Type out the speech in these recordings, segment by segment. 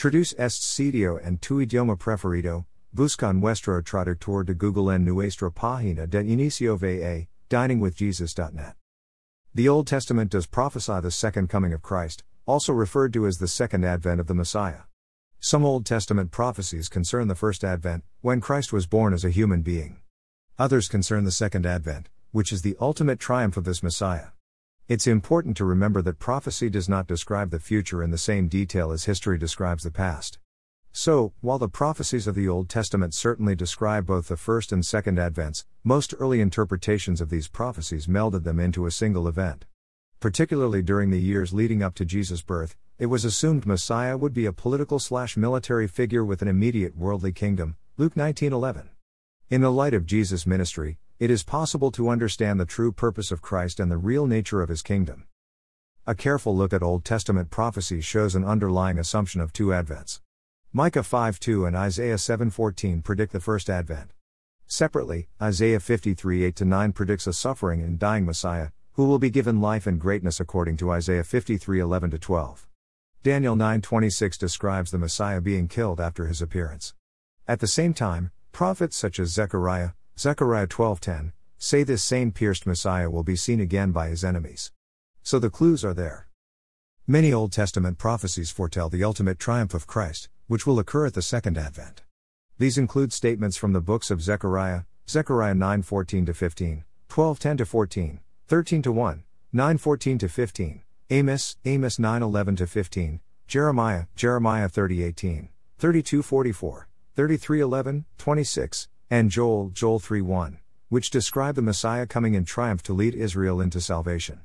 Traduce este sitio en tu idioma preferido. Busca nuestro traductor de Google en nuestra página de inicio va, diningwithjesus.net. The Old Testament does prophesy the second coming of Christ, also referred to as the second advent of the Messiah. Some Old Testament prophecies concern the first advent, when Christ was born as a human being. Others concern the second advent, which is the ultimate triumph of this Messiah. It's important to remember that prophecy does not describe the future in the same detail as history describes the past. So, while the prophecies of the Old Testament certainly describe both the first and second advents, most early interpretations of these prophecies melded them into a single event. Particularly during the years leading up to Jesus' birth, it was assumed Messiah would be a political slash military figure with an immediate worldly kingdom. Luke 19:11. In the light of Jesus' ministry, it is possible to understand the true purpose of Christ and the real nature of his kingdom. A careful look at Old Testament prophecy shows an underlying assumption of two advents. Micah 5:2 and Isaiah 7:14 predict the first advent. Separately, Isaiah 53 8 9 predicts a suffering and dying Messiah, who will be given life and greatness according to Isaiah 53 11 12. Daniel 9:26 describes the Messiah being killed after his appearance. At the same time, prophets such as Zechariah, Zechariah 12:10, say this same pierced Messiah will be seen again by his enemies. So the clues are there. Many Old Testament prophecies foretell the ultimate triumph of Christ, which will occur at the second advent. These include statements from the books of Zechariah, Zechariah 9:14 to 15, 12:10 to 14, 13 to 1, 9:14 to 15, Amos, Amos 9:11 to 15, Jeremiah, Jeremiah 30:18, 32:44, 33:11, 26, and Joel, Joel 3:1, which describe the Messiah coming in triumph to lead Israel into salvation.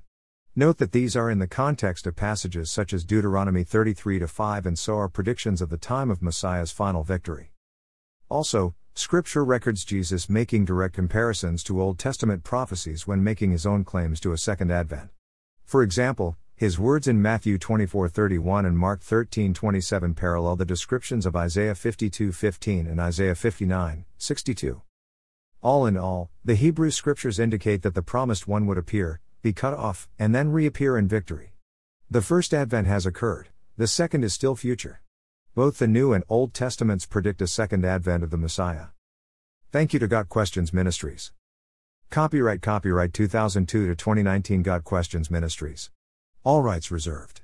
Note that these are in the context of passages such as Deuteronomy 33 5 and so are predictions of the time of Messiah's final victory. Also, Scripture records Jesus making direct comparisons to Old Testament prophecies when making his own claims to a second advent. For example, his words in Matthew 24:31 and Mark 13:27 parallel the descriptions of Isaiah 52:15 and Isaiah 59:62. All in all, the Hebrew scriptures indicate that the promised one would appear, be cut off, and then reappear in victory. The first advent has occurred, the second is still future. Both the New and Old Testaments predict a second advent of the Messiah. Thank you to Got Questions Ministries. Copyright Copyright 2002 to 2019 Got Questions Ministries. All rights reserved.